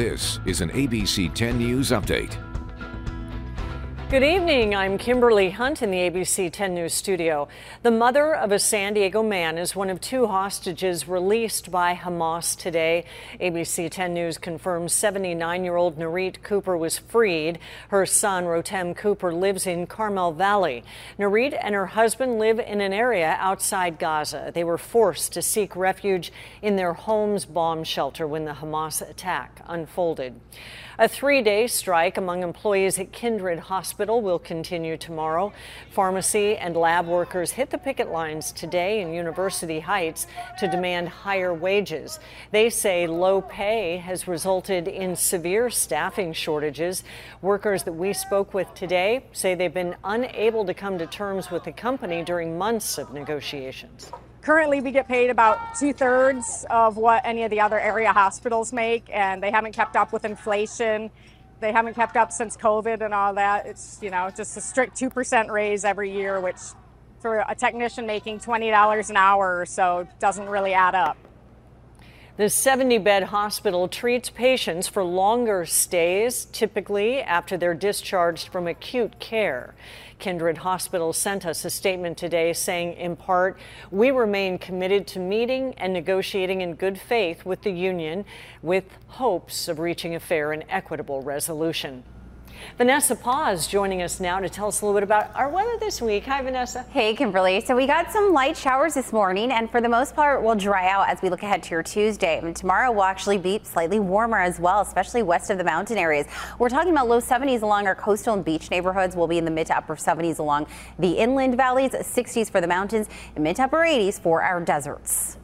This is an ABC 10 News Update. Good evening. I'm Kimberly Hunt in the ABC 10 News studio. The mother of a San Diego man is one of two hostages released by Hamas today. ABC 10 News confirms 79 year old Nurit Cooper was freed. Her son, Rotem Cooper, lives in Carmel Valley. Nurit and her husband live in an area outside Gaza. They were forced to seek refuge in their home's bomb shelter when the Hamas attack unfolded. A three day strike among employees at Kindred Hospital will continue tomorrow. Pharmacy and lab workers hit the picket lines today in University Heights to demand higher wages. They say low pay has resulted in severe staffing shortages. Workers that we spoke with today say they've been unable to come to terms with the company during months of negotiations. Currently, we get paid about two thirds of what any of the other area hospitals make, and they haven't kept up with inflation. They haven't kept up since COVID and all that. It's, you know, just a strict 2% raise every year, which for a technician making $20 an hour or so doesn't really add up. The 70 bed hospital treats patients for longer stays, typically after they're discharged from acute care. Kindred Hospital sent us a statement today saying, in part, we remain committed to meeting and negotiating in good faith with the union with hopes of reaching a fair and equitable resolution. Vanessa Paz joining us now to tell us a little bit about our weather this week. Hi, Vanessa. Hey, Kimberly. So we got some light showers this morning, and for the most part, we'll dry out as we look ahead to your Tuesday. And tomorrow will actually be slightly warmer as well, especially west of the mountain areas. We're talking about low 70s along our coastal and beach neighborhoods. We'll be in the mid to upper 70s along the inland valleys, 60s for the mountains, and mid to upper 80s for our deserts.